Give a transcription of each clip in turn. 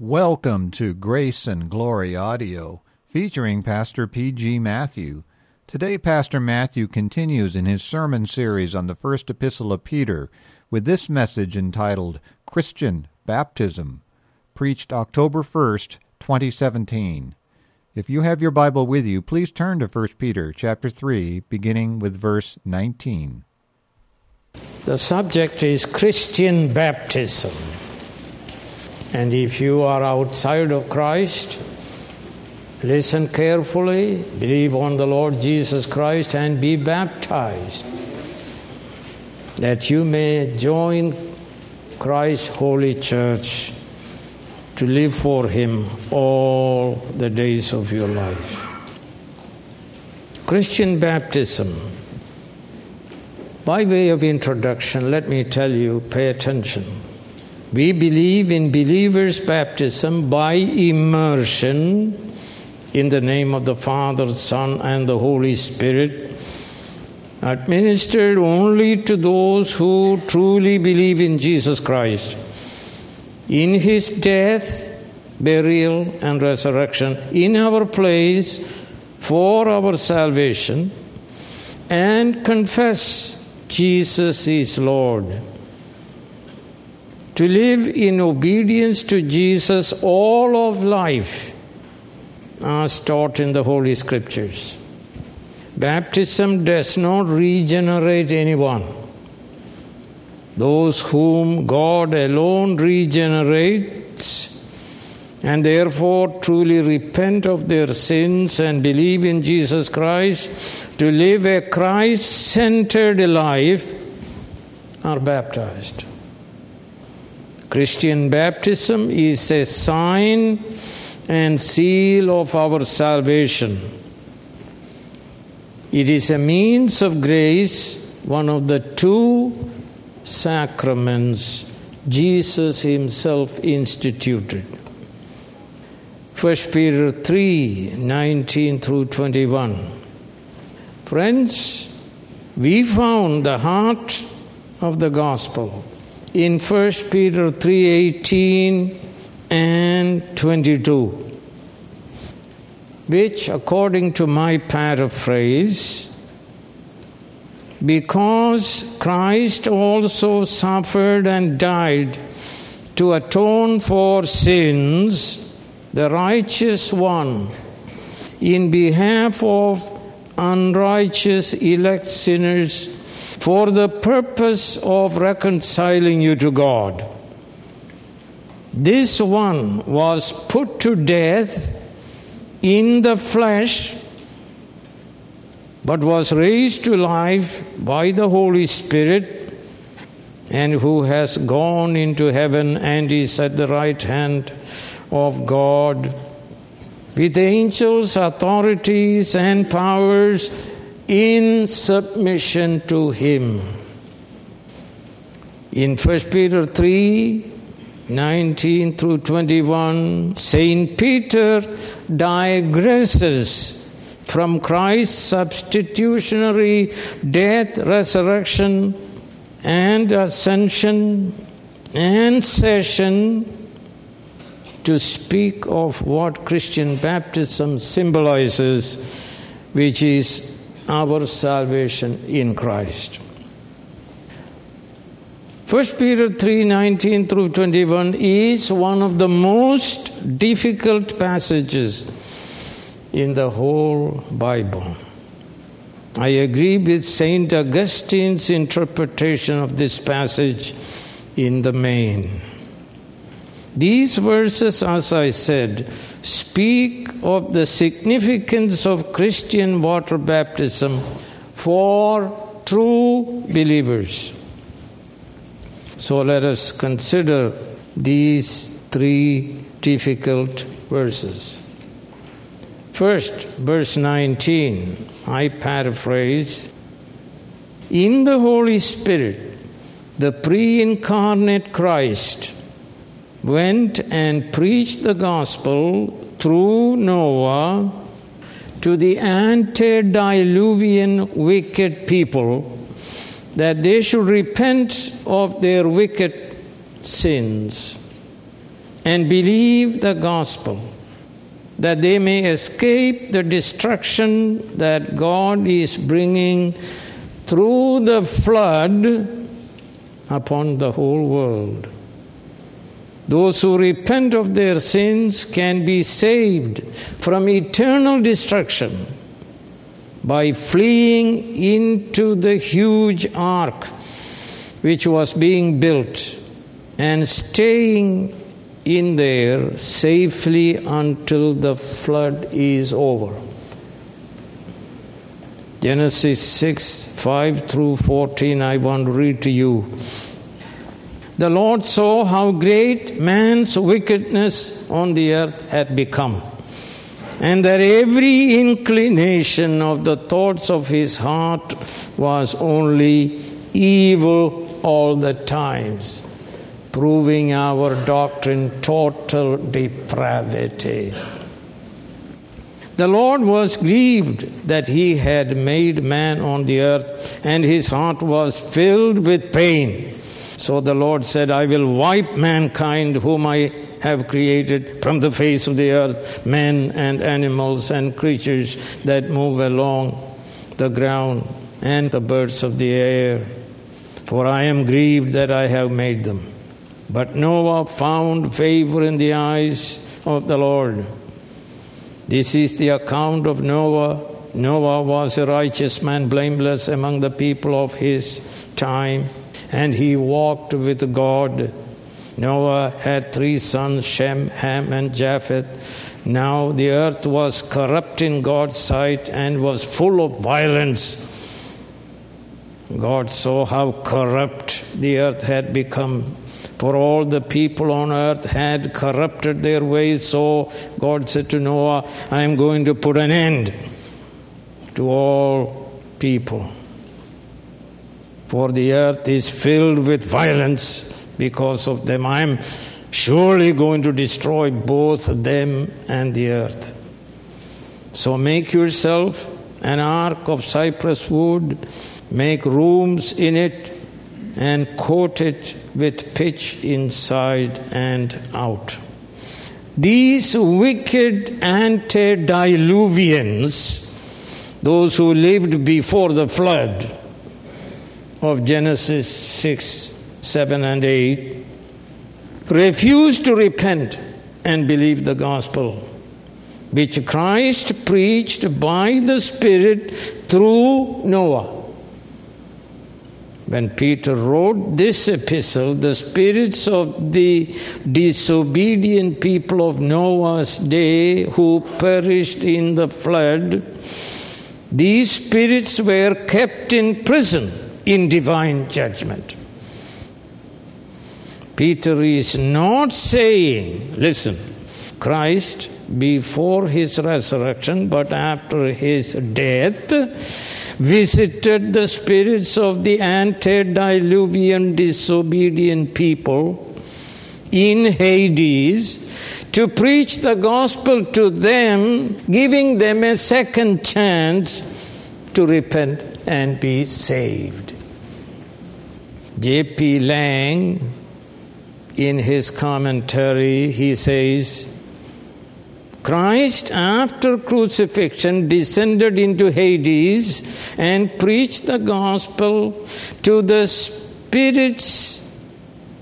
Welcome to Grace and Glory Audio, featuring Pastor P.G. Matthew. Today, Pastor Matthew continues in his sermon series on the first epistle of Peter with this message entitled Christian Baptism, preached October 1st, 2017. If you have your Bible with you, please turn to 1 Peter chapter 3, beginning with verse 19. The subject is Christian baptism. And if you are outside of Christ, listen carefully, believe on the Lord Jesus Christ, and be baptized, that you may join Christ's holy church to live for Him all the days of your life. Christian baptism. By way of introduction, let me tell you, pay attention. We believe in believers' baptism by immersion in the name of the Father, Son, and the Holy Spirit, administered only to those who truly believe in Jesus Christ, in his death, burial, and resurrection in our place for our salvation, and confess Jesus is Lord to live in obedience to Jesus all of life, as taught in the Holy Scriptures. Baptism does not regenerate anyone. Those whom God alone regenerates and therefore truly repent of their sins and believe in Jesus Christ to live a Christ centered life are baptized. Christian baptism is a sign and seal of our salvation. It is a means of grace, one of the two sacraments Jesus Himself instituted. 1 Peter 3 19 through 21. Friends, we found the heart of the gospel in 1 Peter 3:18 and 22 which according to my paraphrase because Christ also suffered and died to atone for sins the righteous one in behalf of unrighteous elect sinners for the purpose of reconciling you to God. This one was put to death in the flesh, but was raised to life by the Holy Spirit, and who has gone into heaven and is at the right hand of God with angels, authorities, and powers in submission to Him. In 1 Peter 3 19 through 21, St. Peter digresses from Christ's substitutionary death, resurrection, and ascension and session to speak of what Christian baptism symbolizes, which is our salvation in Christ. 1 Peter 3 19 through 21 is one of the most difficult passages in the whole Bible. I agree with St. Augustine's interpretation of this passage in the main. These verses, as I said, speak of the significance of Christian water baptism for true believers. So let us consider these three difficult verses. First, verse 19, I paraphrase In the Holy Spirit, the pre incarnate Christ went and preached the gospel through Noah to the antediluvian wicked people that they should repent of their wicked sins and believe the gospel, that they may escape the destruction that God is bringing through the flood upon the whole world. Those who repent of their sins can be saved from eternal destruction by fleeing into the huge ark which was being built and staying in there safely until the flood is over. Genesis 6 5 through 14, I want to read to you. The Lord saw how great man's wickedness on the earth had become, and that every inclination of the thoughts of his heart was only evil all the times, proving our doctrine total depravity. The Lord was grieved that he had made man on the earth, and his heart was filled with pain. So the Lord said, I will wipe mankind whom I have created from the face of the earth, men and animals and creatures that move along the ground, and the birds of the air. For I am grieved that I have made them. But Noah found favor in the eyes of the Lord. This is the account of Noah. Noah was a righteous man, blameless among the people of his time, and he walked with God. Noah had three sons, Shem, Ham, and Japheth. Now the earth was corrupt in God's sight and was full of violence. God saw how corrupt the earth had become for all the people on earth had corrupted their ways. So God said to Noah, I am going to put an end to all people. For the earth is filled with violence because of them. I am surely going to destroy both them and the earth. So make yourself an ark of cypress wood, make rooms in it, and coat it with pitch inside and out. These wicked antediluvians, those who lived before the flood of Genesis 6, 7, and 8, refused to repent and believe the gospel, which Christ preached by the Spirit through Noah. When Peter wrote this epistle, the spirits of the disobedient people of Noah's day who perished in the flood, these spirits were kept in prison in divine judgment. Peter is not saying, listen, Christ before his resurrection, but after his death, visited the spirits of the antediluvian disobedient people in Hades to preach the gospel to them, giving them a second chance to repent and be saved. J.P. Lang, in his commentary, he says, Christ, after crucifixion, descended into Hades and preached the gospel to the spirits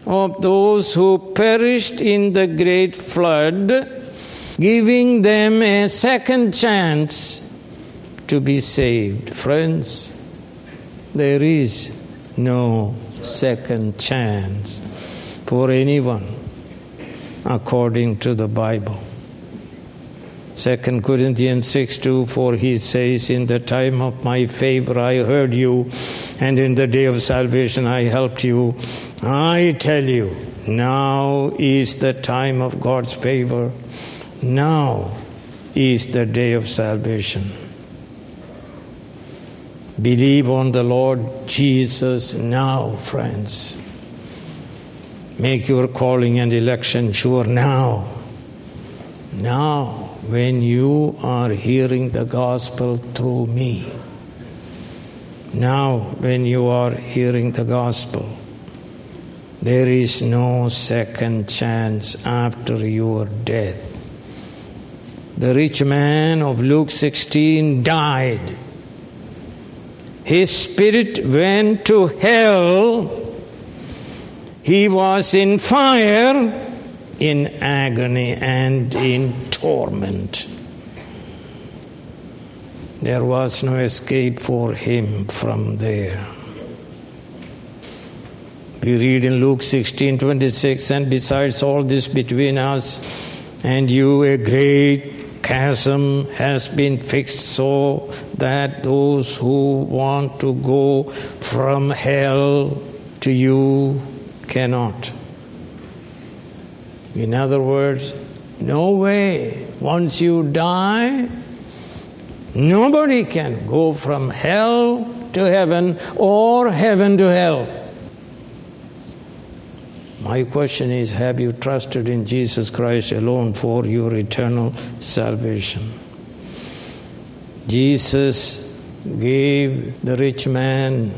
of those who perished in the great flood, giving them a second chance to be saved. Friends, there is no second chance for anyone according to the Bible. 2 Corinthians 6 2 For he says, In the time of my favor I heard you, and in the day of salvation I helped you. I tell you, now is the time of God's favor. Now is the day of salvation. Believe on the Lord Jesus now, friends. Make your calling and election sure now. Now when you are hearing the gospel through me. Now, when you are hearing the gospel, There is no second chance after your death. The rich man of Luke 16 died. His spirit went to hell. He was in fire, in agony, and in torment. There was no escape for him from there. We read in Luke 16 26, and besides all this between us and you, a great chasm has been fixed so that those who want to go from hell to you cannot. In other words, no way. Once you die, nobody can go from hell to heaven or heaven to hell. My question is Have you trusted in Jesus Christ alone for your eternal salvation? Jesus gave the rich man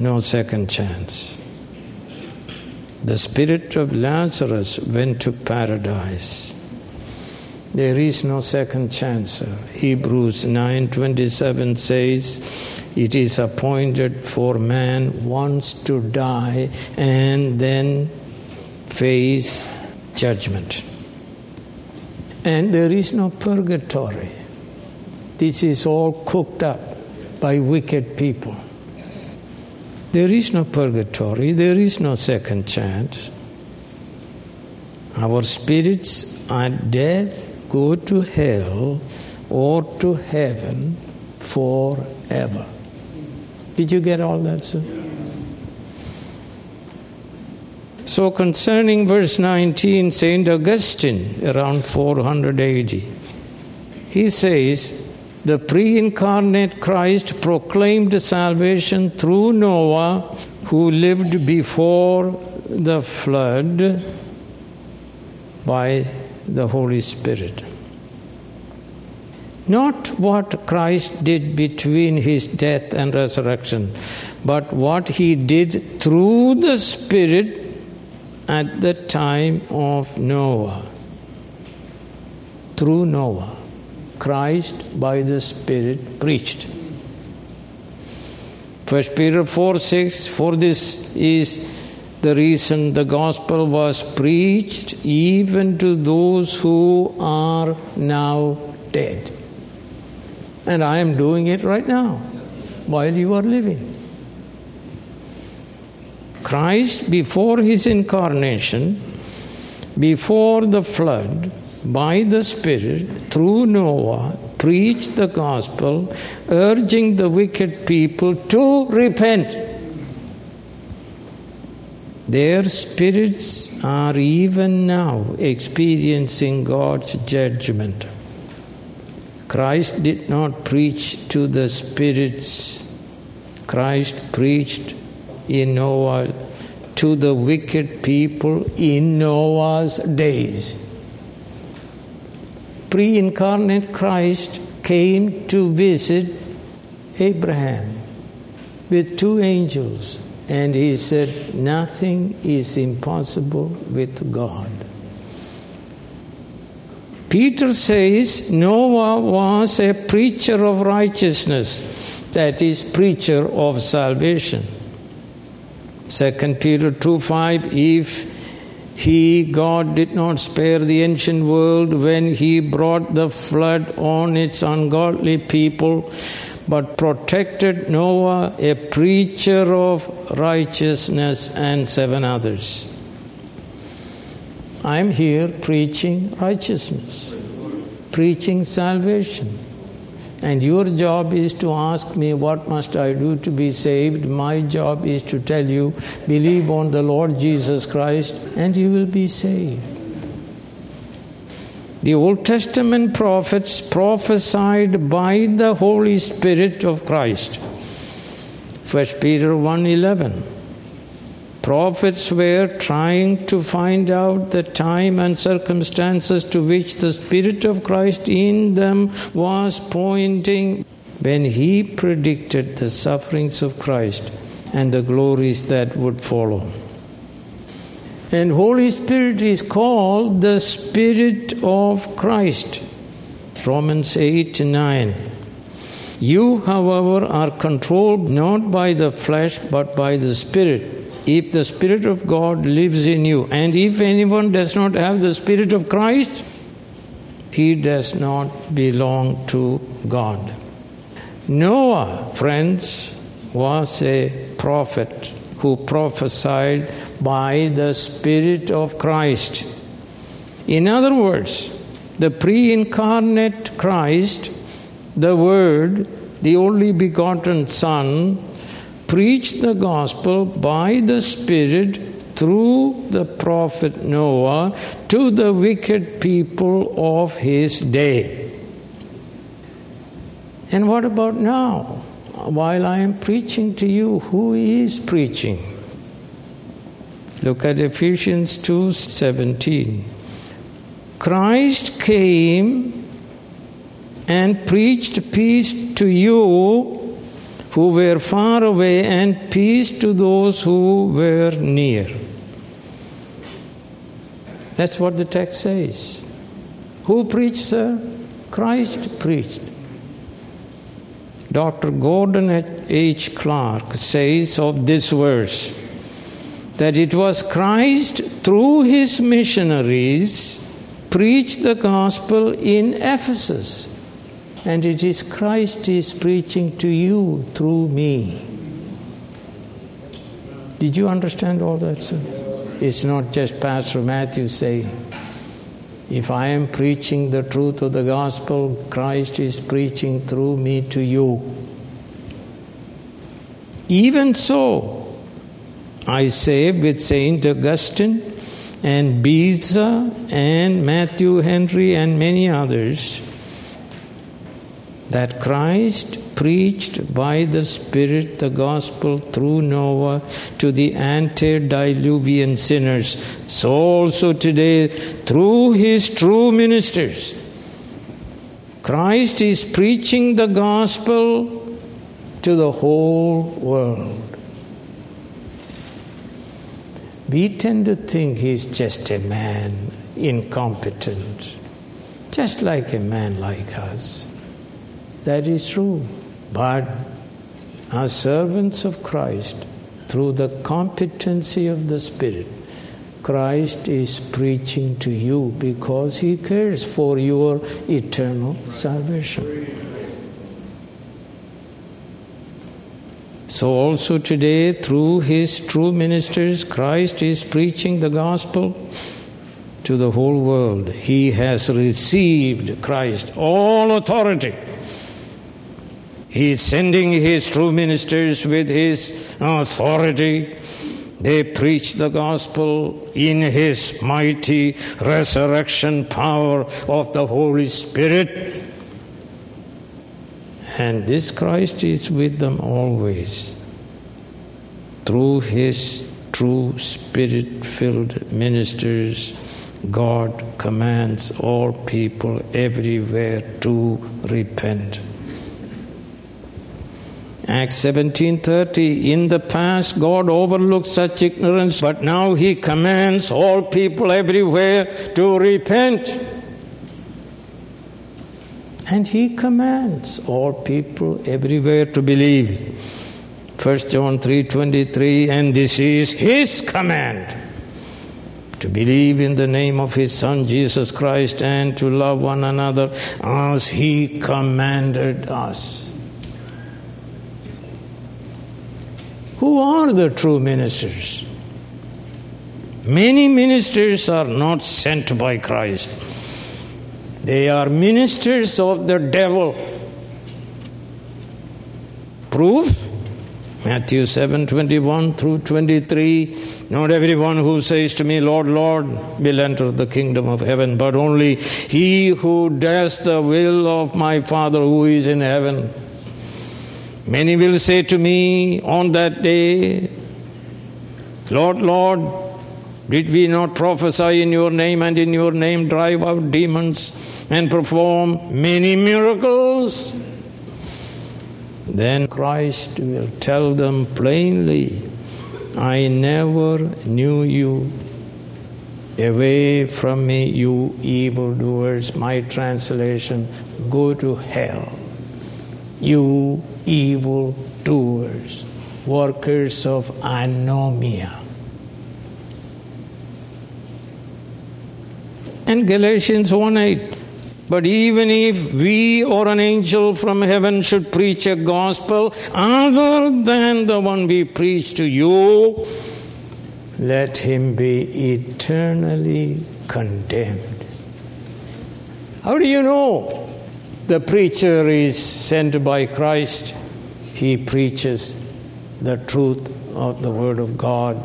no second chance. The spirit of Lazarus went to paradise. There is no second chance. Hebrews 9:27 says, "It is appointed for man once to die and then face judgment. And there is no purgatory. This is all cooked up by wicked people. There is no purgatory, there is no second chance. Our spirits at death go to hell or to heaven forever. Did you get all that, sir? So, concerning verse 19, St. Augustine, around 400 AD, he says, the pre incarnate Christ proclaimed salvation through Noah, who lived before the flood by the Holy Spirit. Not what Christ did between his death and resurrection, but what he did through the Spirit at the time of Noah. Through Noah, Christ by the Spirit preached. First Peter 4 6 For this is the reason the gospel was preached even to those who are now dead. And I am doing it right now while you are living. Christ, before his incarnation, before the flood, by the Spirit, through Noah, preached the gospel, urging the wicked people to repent. Their spirits are even now experiencing God's judgment. Christ did not preach to the spirits, Christ preached in Noah to the wicked people in Noah's days. Pre incarnate Christ came to visit Abraham with two angels, and he said, Nothing is impossible with God. Peter says Noah was a preacher of righteousness, that is, preacher of salvation. Second Peter 2 5 If he, God, did not spare the ancient world when he brought the flood on its ungodly people, but protected Noah, a preacher of righteousness, and seven others. I'm here preaching righteousness, preaching salvation. And your job is to ask me, What must I do to be saved? My job is to tell you, Believe on the Lord Jesus Christ, and you will be saved. The Old Testament prophets prophesied by the Holy Spirit of Christ. 1 Peter 1:11 Prophets were trying to find out the time and circumstances to which the Spirit of Christ in them was pointing when he predicted the sufferings of Christ and the glories that would follow. And Holy Spirit is called the Spirit of Christ. Romans 8 9. You, however, are controlled not by the flesh but by the Spirit. If the Spirit of God lives in you, and if anyone does not have the Spirit of Christ, he does not belong to God. Noah, friends, was a prophet who prophesied by the Spirit of Christ. In other words, the pre incarnate Christ the Word, the only begotten Son, preached the gospel by the Spirit through the prophet Noah to the wicked people of his day. And what about now? While I am preaching to you, who is preaching? Look at Ephesians 2:17. Christ came and preached peace to you who were far away and peace to those who were near. That's what the text says. Who preached, sir? Christ preached. Dr. Gordon H. Clark says of this verse that it was Christ through his missionaries preached the gospel in Ephesus and it is Christ is preaching to you through me. Did you understand all that, sir? It's not just Pastor Matthew saying, if I am preaching the truth of the gospel, Christ is preaching through me to you. Even so, I say with Saint Augustine and Beza and Matthew Henry and many others, that Christ preached by the Spirit the gospel through Noah to the antediluvian sinners, so also today through his true ministers. Christ is preaching the gospel to the whole world. We tend to think he's just a man, incompetent, just like a man like us. That is true. But as servants of Christ, through the competency of the Spirit, Christ is preaching to you because he cares for your eternal salvation. So, also today, through his true ministers, Christ is preaching the gospel to the whole world. He has received Christ, all authority he is sending his true ministers with his authority. They preach the gospel in his mighty resurrection power of the Holy Spirit. And this Christ is with them always. Through his true spirit filled ministers, God commands all people everywhere to repent. Acts 17:30 In the past God overlooked such ignorance but now he commands all people everywhere to repent. And he commands all people everywhere to believe. 1 John 3:23 and this is his command to believe in the name of his son Jesus Christ and to love one another as he commanded us. Who are the true ministers? Many ministers are not sent by Christ. They are ministers of the devil. Proof? Matthew 7 21 through 23. Not everyone who says to me, Lord, Lord, will enter the kingdom of heaven, but only he who does the will of my Father who is in heaven. Many will say to me on that day, Lord, Lord, did we not prophesy in your name and in your name drive out demons and perform many miracles? Then Christ will tell them plainly, I never knew you. Away from me, you evildoers. My translation, go to hell. You evildoers, workers of anomia. And Galatians 1 8. But even if we or an angel from heaven should preach a gospel other than the one we preach to you, let him be eternally condemned. How do you know the preacher is sent by Christ? He preaches the truth of the Word of God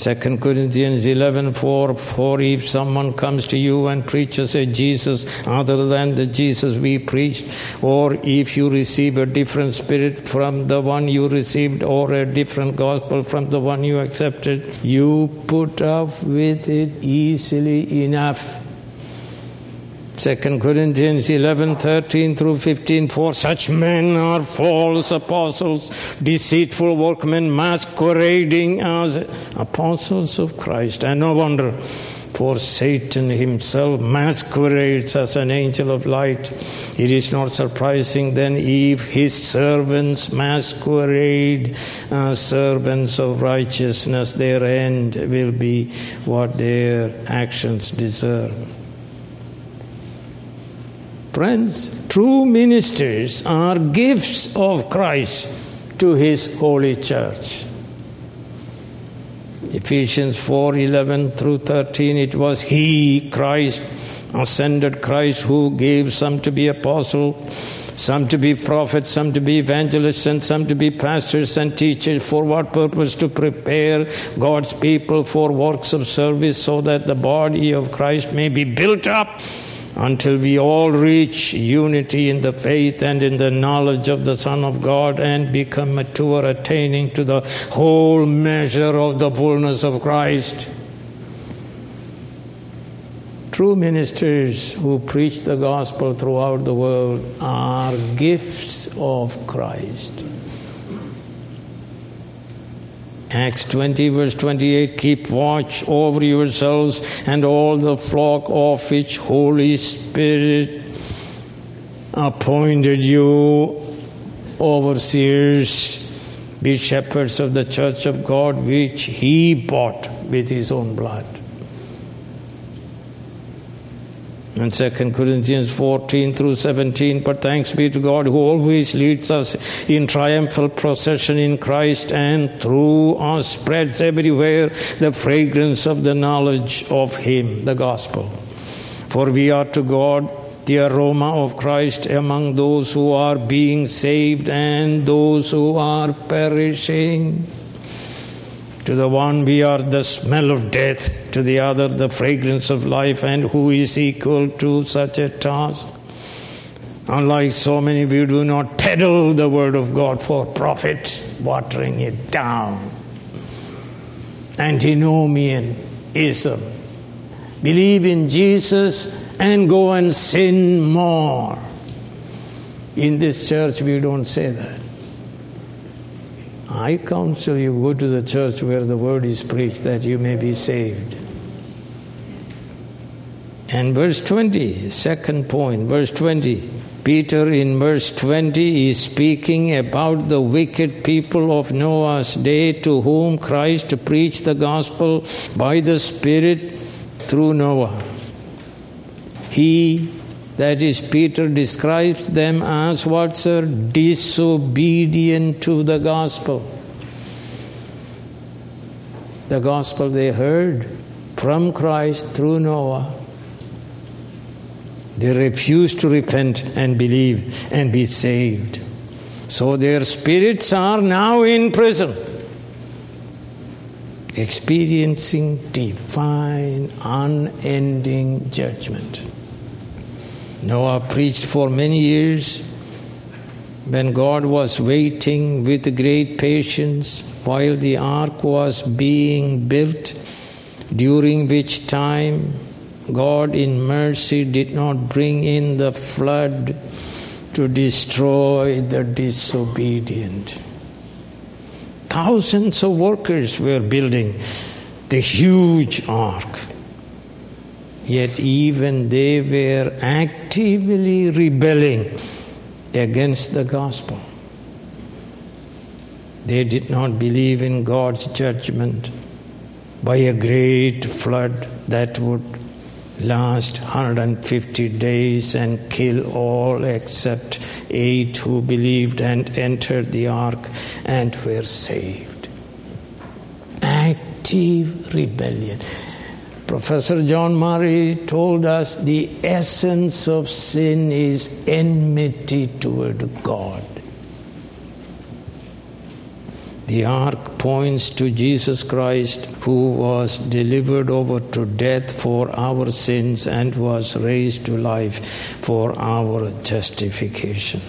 2 Corinthians 11 4, For if someone comes to you and preaches a Jesus other than the Jesus we preached, or if you receive a different spirit from the one you received, or a different gospel from the one you accepted, you put up with it easily enough. 2 Corinthians 11 13 through 15 For such men are false apostles, deceitful workmen, masquerading as apostles of Christ. And no wonder, for Satan himself masquerades as an angel of light. It is not surprising then if his servants masquerade as servants of righteousness. Their end will be what their actions deserve. Friends, true ministers are gifts of Christ to his holy church. Ephesians 4 11 through 13, it was He, Christ, ascended Christ, who gave some to be apostles, some to be prophets, some to be evangelists, and some to be pastors and teachers. For what purpose? To prepare God's people for works of service so that the body of Christ may be built up until we all reach unity in the faith and in the knowledge of the Son of God and become mature, attaining to the whole measure of the fullness of Christ. True ministers who preach the gospel throughout the world are gifts of Christ. Acts 20, verse 28 Keep watch over yourselves and all the flock of which Holy Spirit appointed you overseers, be shepherds of the church of God, which He bought with His own blood. And 2 Corinthians 14 through 17. But thanks be to God who always leads us in triumphal procession in Christ and through us spreads everywhere the fragrance of the knowledge of Him, the gospel. For we are to God the aroma of Christ among those who are being saved and those who are perishing. To the one, we are the smell of death, to the other, the fragrance of life, and who is equal to such a task? Unlike so many, we do not peddle the word of God for profit, watering it down. Antinomianism. Believe in Jesus and go and sin more. In this church, we don't say that. I counsel you go to the church where the word is preached that you may be saved. And verse 20, second point, verse 20. Peter in verse 20 is speaking about the wicked people of Noah's day to whom Christ preached the gospel by the Spirit through Noah. He that is, Peter describes them as what, sir? Disobedient to the gospel. The gospel they heard from Christ through Noah. They refused to repent and believe and be saved. So their spirits are now in prison, experiencing divine, unending judgment. Noah preached for many years when God was waiting with great patience while the ark was being built, during which time God in mercy did not bring in the flood to destroy the disobedient. Thousands of workers were building the huge ark. Yet even they were actively rebelling against the gospel. They did not believe in God's judgment by a great flood that would last 150 days and kill all except eight who believed and entered the ark and were saved. Active rebellion. Professor John Murray told us the essence of sin is enmity toward God. The ark points to Jesus Christ, who was delivered over to death for our sins and was raised to life for our justification.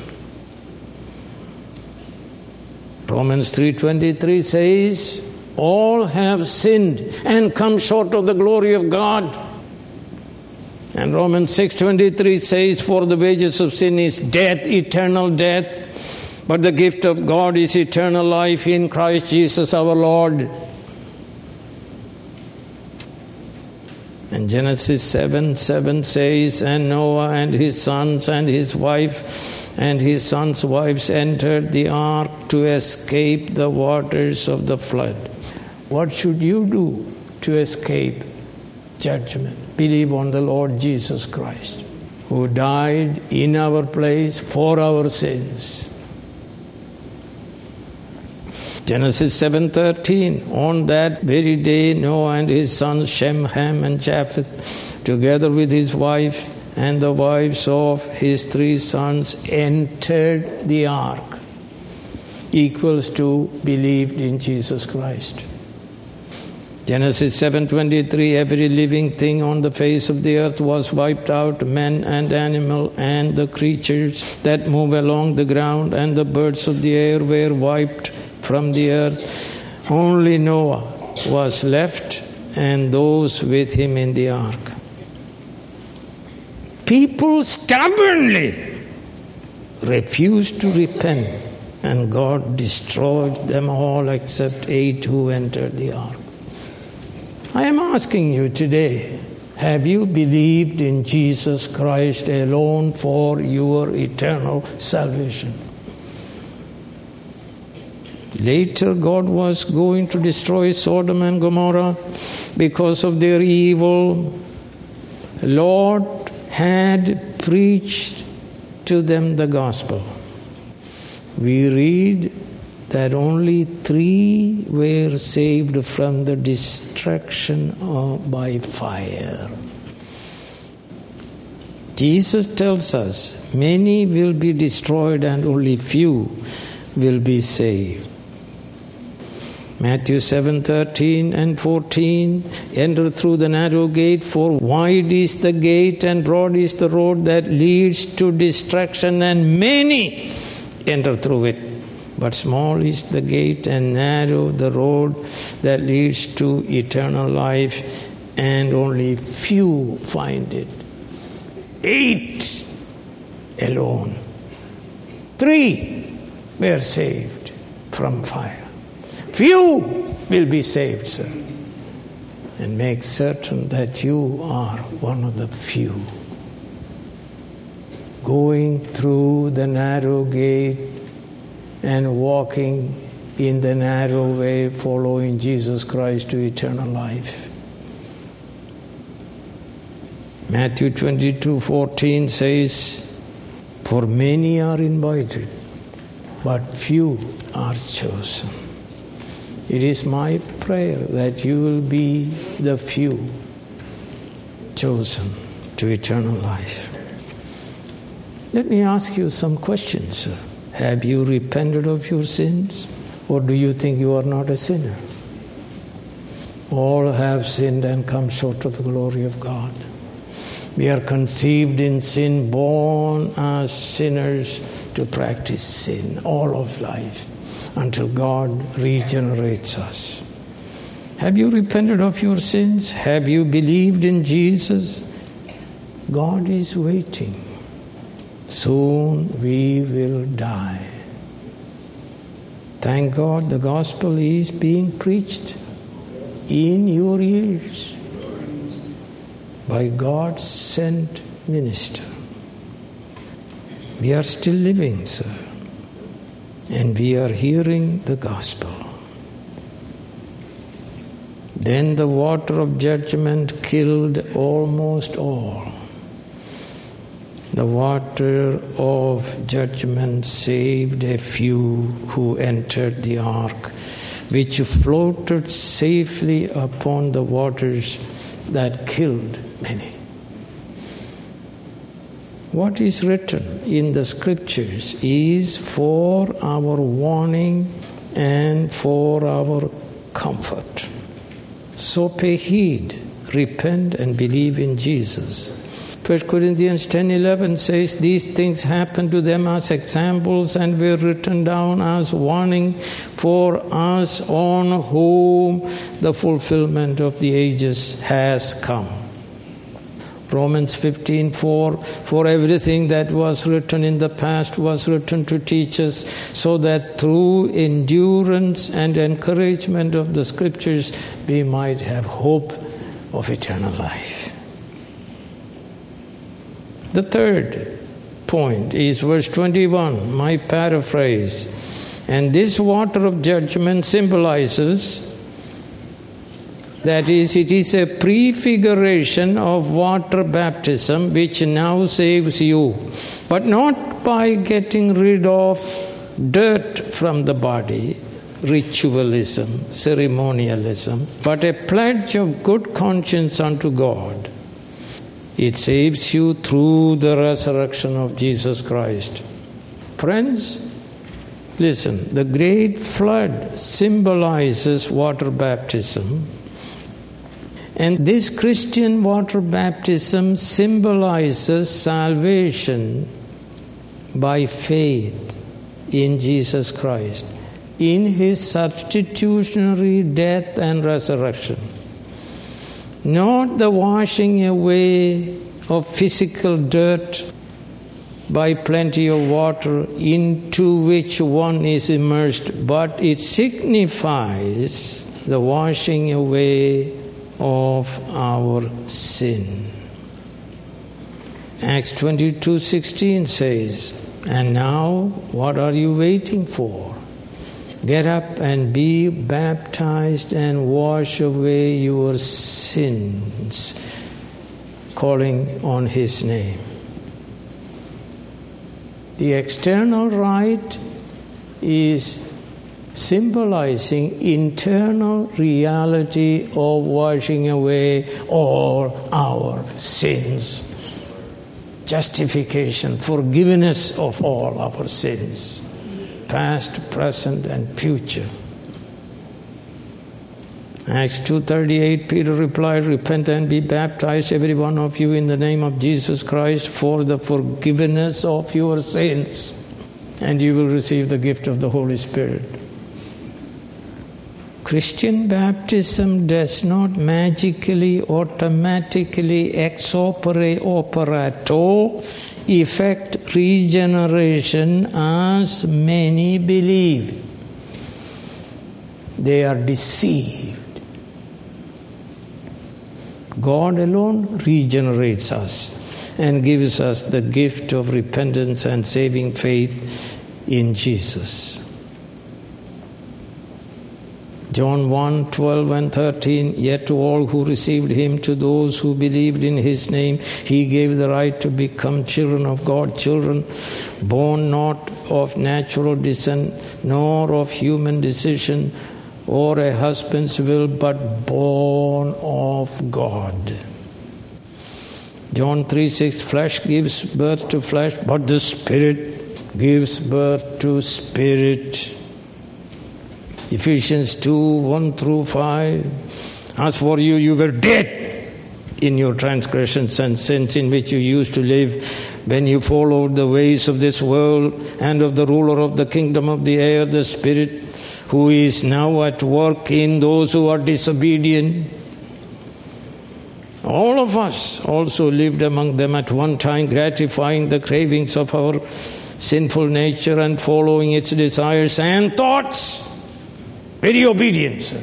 Romans 3:23 says, all have sinned and come short of the glory of God. And Romans 6:23 says for the wages of sin is death, eternal death. But the gift of God is eternal life in Christ Jesus our Lord. And Genesis 7 7 says, And Noah and his sons and his wife and his sons' wives entered the ark to escape the waters of the flood. What should you do to escape judgment? Believe on the Lord Jesus Christ, who died in our place for our sins Genesis 7:13 On that very day Noah and his sons Shem, Ham and Japheth together with his wife and the wives of his three sons entered the ark equals to believed in Jesus Christ. Genesis 7:23 every living thing on the face of the earth was wiped out man and animal and the creatures that move along the ground and the birds of the air were wiped from the earth. Only Noah was left and those with him in the ark. People stubbornly refused to repent, and God destroyed them all except eight who entered the ark. I am asking you today have you believed in Jesus Christ alone for your eternal salvation? Later, God was going to destroy Sodom and Gomorrah because of their evil. Lord had preached to them the gospel. We read that only three were saved from the destruction by fire. Jesus tells us many will be destroyed and only few will be saved. Matthew 7:13 and 14 enter through the narrow gate for wide is the gate and broad is the road that leads to destruction and many enter through it but small is the gate and narrow the road that leads to eternal life and only few find it eight alone three were saved from fire Few will be saved, sir. And make certain that you are one of the few. Going through the narrow gate and walking in the narrow way, following Jesus Christ to eternal life. Matthew 22 14 says, For many are invited, but few are chosen. It is my prayer that you will be the few chosen to eternal life. Let me ask you some questions. Have you repented of your sins? Or do you think you are not a sinner? All have sinned and come short of the glory of God. We are conceived in sin, born as sinners to practice sin all of life until God regenerates us. Have you repented of your sins? Have you believed in Jesus? God is waiting. Soon we will die. Thank God the gospel is being preached in your ears by God's sent minister. We are still living, sir, and we are hearing the gospel. Then the water of judgment killed almost all. The water of judgment saved a few who entered the ark, which floated safely upon the waters that killed many. What is written in the scriptures is for our warning and for our comfort. So pay heed, repent, and believe in Jesus. 1 Corinthians 10:11 says these things happened to them as examples and were written down as warning for us on whom the fulfillment of the ages has come. Romans 15:4 For everything that was written in the past was written to teach us so that through endurance and encouragement of the scriptures we might have hope of eternal life. The third point is verse 21, my paraphrase. And this water of judgment symbolizes that is, it is a prefiguration of water baptism which now saves you, but not by getting rid of dirt from the body, ritualism, ceremonialism, but a pledge of good conscience unto God. It saves you through the resurrection of Jesus Christ. Friends, listen, the great flood symbolizes water baptism and this Christian water baptism symbolizes salvation by faith in Jesus Christ, in his substitutionary death and resurrection. Not the washing away of physical dirt by plenty of water into which one is immersed, but it signifies the washing away of our sin. Acts 22:16 says, "And now what are you waiting for? Get up and be baptized and wash away your sins, calling on his name." The external rite is symbolizing internal reality of washing away all our sins, justification, forgiveness of all our sins, past, present, and future. Acts 2:38 Peter replied repent and be baptized every one of you in the name of Jesus Christ for the forgiveness of your sins and you will receive the gift of the Holy Spirit. Christian baptism does not magically, automatically, ex opere operato effect regeneration as many believe. They are deceived. God alone regenerates us and gives us the gift of repentance and saving faith in Jesus. John 1 12 and 13. Yet to all who received him, to those who believed in his name, he gave the right to become children of God, children born not of natural descent, nor of human decision or a husband's will, but born of God. John 3 6 Flesh gives birth to flesh, but the Spirit gives birth to spirit. Ephesians 2 1 through 5. As for you, you were dead in your transgressions and sins in which you used to live when you followed the ways of this world and of the ruler of the kingdom of the air, the Spirit, who is now at work in those who are disobedient. All of us also lived among them at one time, gratifying the cravings of our sinful nature and following its desires and thoughts. Very obedient.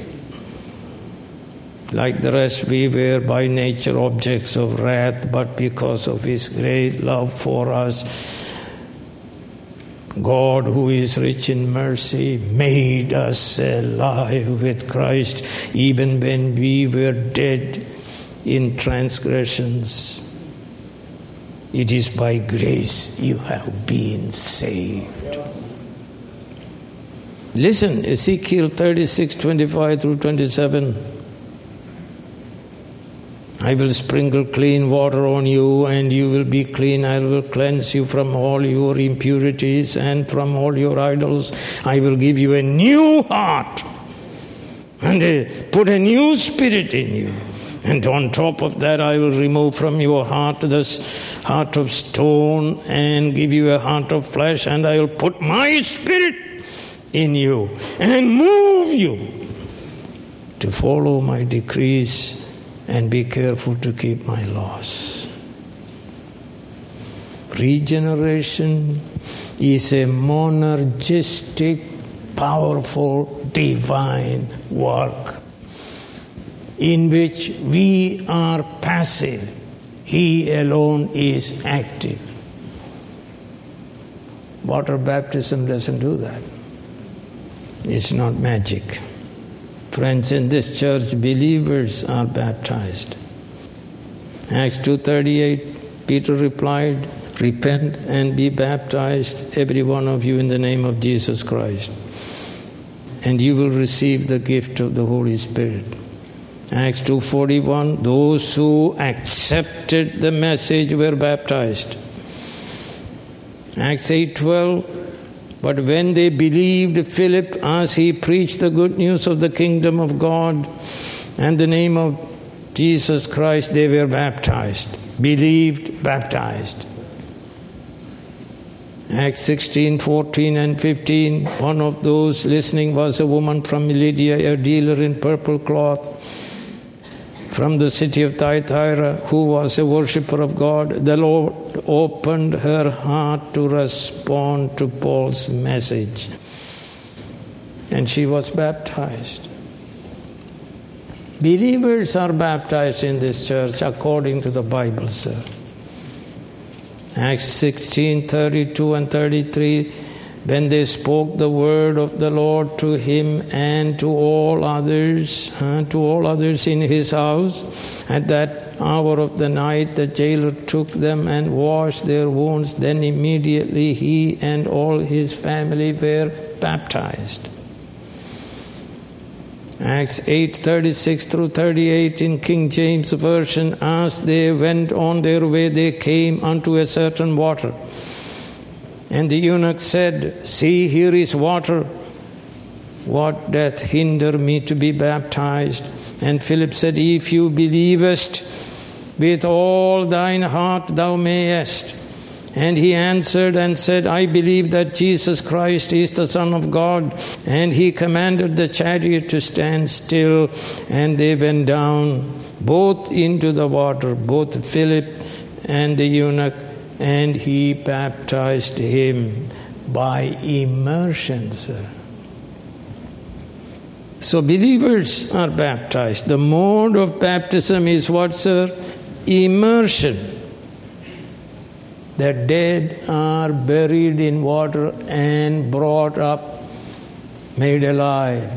Like the rest, we were by nature objects of wrath, but because of His great love for us, God, who is rich in mercy, made us alive with Christ even when we were dead in transgressions. It is by grace you have been saved. Listen, Ezekiel 36 25 through 27. I will sprinkle clean water on you, and you will be clean. I will cleanse you from all your impurities and from all your idols. I will give you a new heart and put a new spirit in you. And on top of that, I will remove from your heart this heart of stone and give you a heart of flesh, and I will put my spirit in you and move you to follow my decrees and be careful to keep my laws. Regeneration is a monergistic, powerful, divine work in which we are passive, He alone is active. Water baptism doesn't do that. It's not magic. Friends, in this church, believers are baptized. Acts 2.38, Peter replied, Repent and be baptized, every one of you, in the name of Jesus Christ. And you will receive the gift of the Holy Spirit. Acts 2.41, those who accepted the message were baptized. Acts 8.12, but when they believed Philip as he preached the good news of the kingdom of God and the name of Jesus Christ, they were baptized. Believed, baptized. Acts 16, 14, and 15. One of those listening was a woman from Lydia, a dealer in purple cloth from the city of Thyatira, who was a worshipper of God, the Lord opened her heart to respond to Paul's message. And she was baptized. Believers are baptized in this church according to the Bible, sir. Acts 16 32 and 33 then they spoke the word of the Lord to him and to all others, uh, to all others in his house. At that hour of the night, the jailer took them and washed their wounds. Then immediately he and all his family were baptized. Acts 8:36 through 38 in King James version as they went on their way they came unto a certain water and the eunuch said, See, here is water. What doth hinder me to be baptized? And Philip said, If you believest with all thine heart, thou mayest. And he answered and said, I believe that Jesus Christ is the Son of God. And he commanded the chariot to stand still, and they went down both into the water, both Philip and the eunuch and he baptized him by immersion, sir. So believers are baptized. The mode of baptism is what, sir? Immersion. The dead are buried in water and brought up, made alive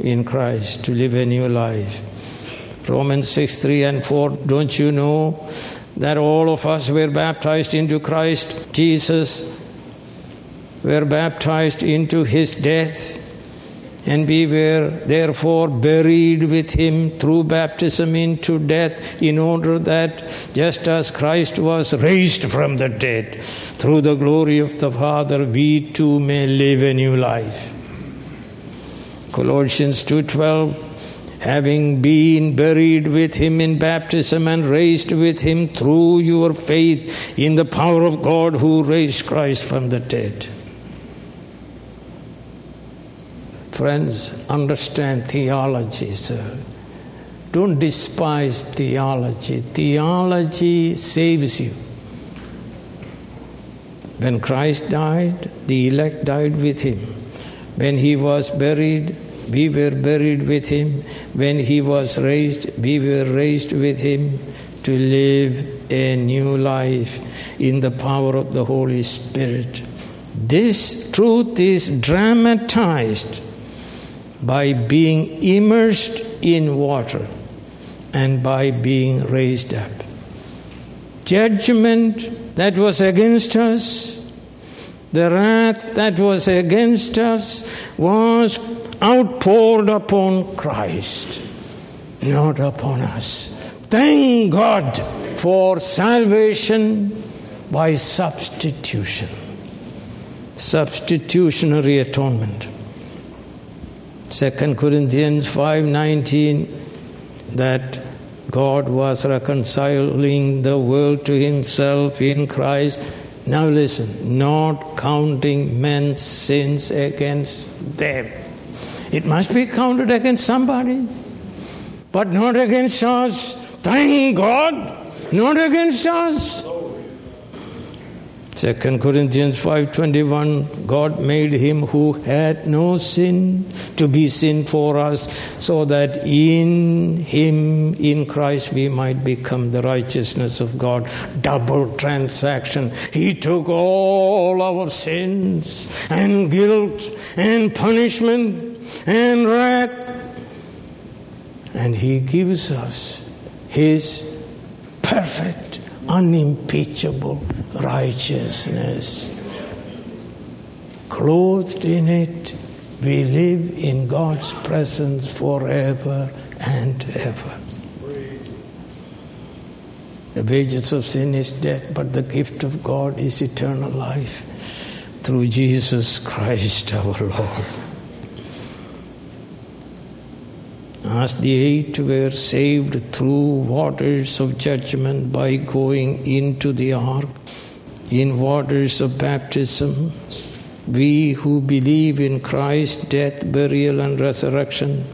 in Christ to live a new life. Romans 6 3 and 4. Don't you know that all of us were baptized into Christ Jesus, were baptized into his death, and we were therefore buried with him through baptism into death, in order that just as Christ was raised from the dead through the glory of the Father, we too may live a new life. Colossians 2:12 having been buried with him in baptism and raised with him through your faith in the power of God who raised Christ from the dead. Friends, understand theology, sir. Don't despise theology. Theology saves you. When Christ died, the elect died with him. When he was buried, we were buried with him. When he was raised, we were raised with him to live a new life in the power of the Holy Spirit. This truth is dramatized by being immersed in water and by being raised up. Judgment that was against us, the wrath that was against us, was outpoured upon Christ, not upon us. Thank God for salvation by substitution. Substitutionary atonement. 2 Corinthians 5:19 that God was reconciling the world to himself in Christ. Now listen, not counting men's sins against them. It must be counted against somebody, but not against us. Thank God, not against us. 2 Corinthians 5:21 God made him who had no sin to be sin for us so that in him in Christ we might become the righteousness of God double transaction he took all our sins and guilt and punishment and wrath and he gives us his perfect unimpeachable righteousness. Clothed in it, we live in God's presence forever and ever. The wages of sin is death, but the gift of God is eternal life through Jesus Christ our Lord. As the eight were saved through waters of judgment by going into the ark, in waters of baptism, we who believe in Christ's death, burial, and resurrection,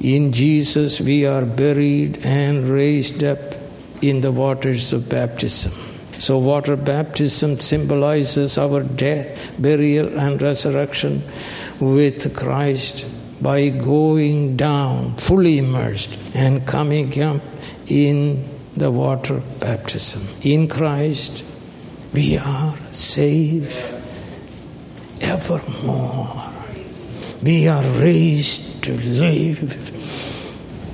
in Jesus we are buried and raised up in the waters of baptism. So, water baptism symbolizes our death, burial, and resurrection with Christ by going down, fully immersed, and coming up in the water baptism. In Christ, we are saved evermore. We are raised to live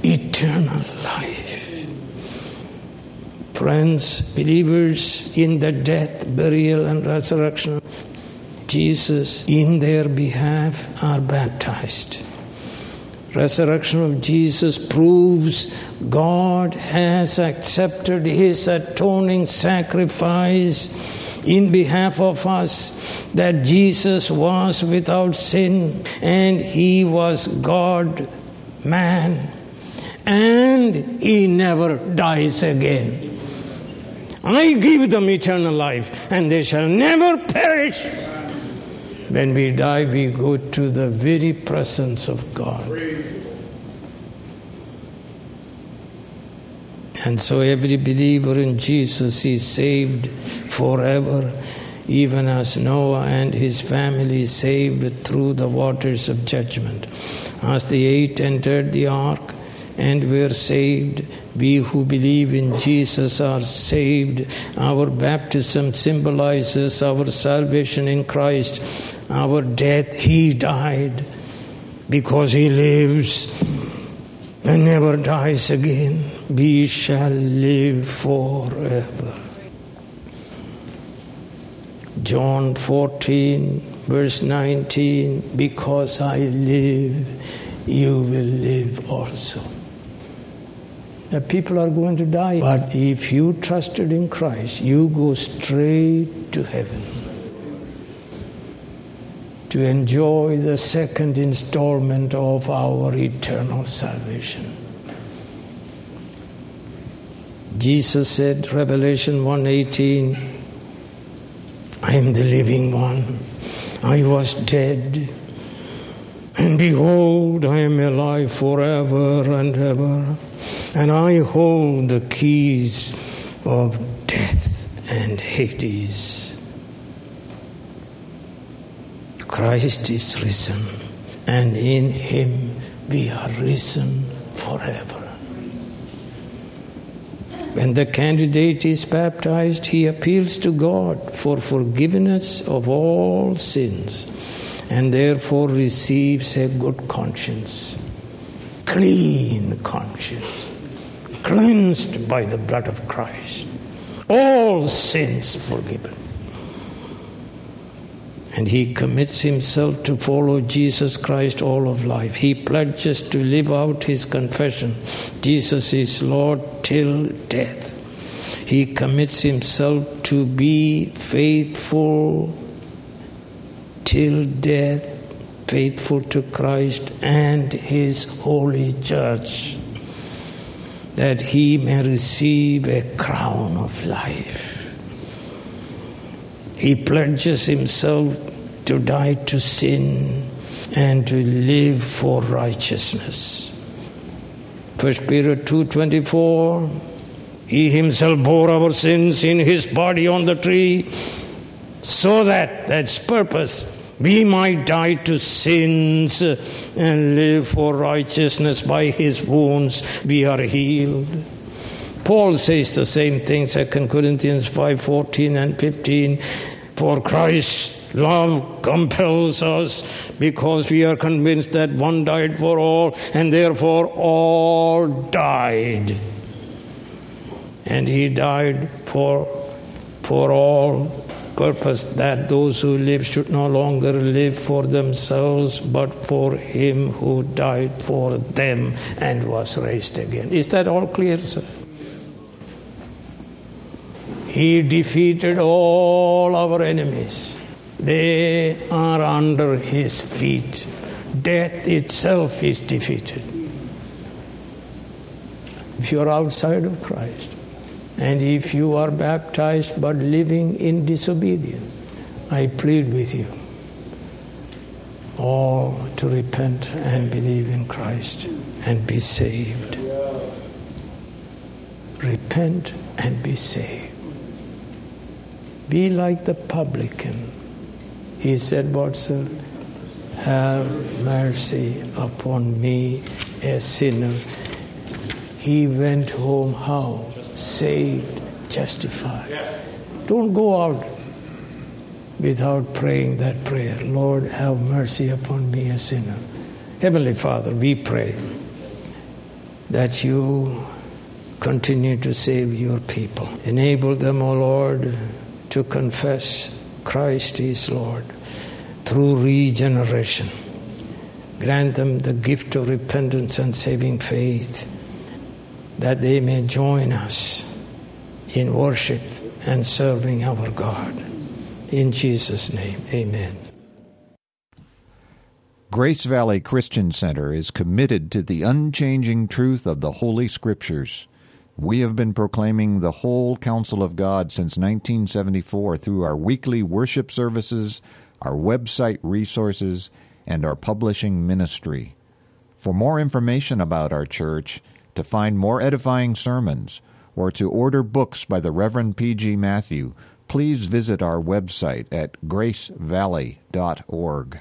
eternal life. Friends, believers in the death, burial, and resurrection of Jesus, in their behalf, are baptized resurrection of Jesus proves God has accepted his atoning sacrifice in behalf of us, that Jesus was without sin and he was God man and he never dies again. I give them eternal life and they shall never perish. When we die, we go to the very presence of God. And so every believer in Jesus is saved forever, even as Noah and his family saved through the waters of judgment. As the eight entered the ark and were saved, we who believe in Jesus are saved. Our baptism symbolizes our salvation in Christ. Our death, He died because He lives and never dies again we shall live forever. John 14, verse 19 Because I live, you will live also. The people are going to die, but if you trusted in Christ, you go straight to heaven to enjoy the second installment of our eternal salvation. Jesus said, Revelation 1:18, I am the living one. I was dead, and behold, I am alive forever and ever, and I hold the keys of death and Hades. Christ is risen. and in him we are risen forever. When the candidate is baptized, he appeals to God for forgiveness of all sins and therefore receives a good conscience, clean conscience, cleansed by the blood of Christ, all sins forgiven. And he commits himself to follow Jesus Christ all of life. He pledges to live out his confession Jesus is Lord till death. He commits himself to be faithful till death, faithful to Christ and his holy church, that he may receive a crown of life. He pledges himself to die to sin and to live for righteousness. 1 Peter 2:24 He himself bore our sins in his body on the tree so that that's purpose we might die to sins and live for righteousness by his wounds we are healed. Paul says the same thing 2 Corinthians 5:14 and 15 for Christ's love compels us because we are convinced that one died for all and therefore all died. And he died for, for all purpose that those who live should no longer live for themselves but for him who died for them and was raised again. Is that all clear, sir? He defeated all our enemies. They are under his feet. Death itself is defeated. If you are outside of Christ, and if you are baptized but living in disobedience, I plead with you all to repent and believe in Christ and be saved. Repent and be saved. Be like the publican. He said, What, sir? Have mercy upon me, a sinner. He went home how? Saved, justified. Don't go out without praying that prayer. Lord, have mercy upon me, a sinner. Heavenly Father, we pray that you continue to save your people. Enable them, O Lord, to confess Christ is Lord through regeneration. Grant them the gift of repentance and saving faith that they may join us in worship and serving our God. In Jesus' name, amen. Grace Valley Christian Center is committed to the unchanging truth of the Holy Scriptures. We have been proclaiming the whole counsel of God since 1974 through our weekly worship services, our website resources, and our publishing ministry. For more information about our church, to find more edifying sermons, or to order books by the Reverend P.G. Matthew, please visit our website at gracevalley.org.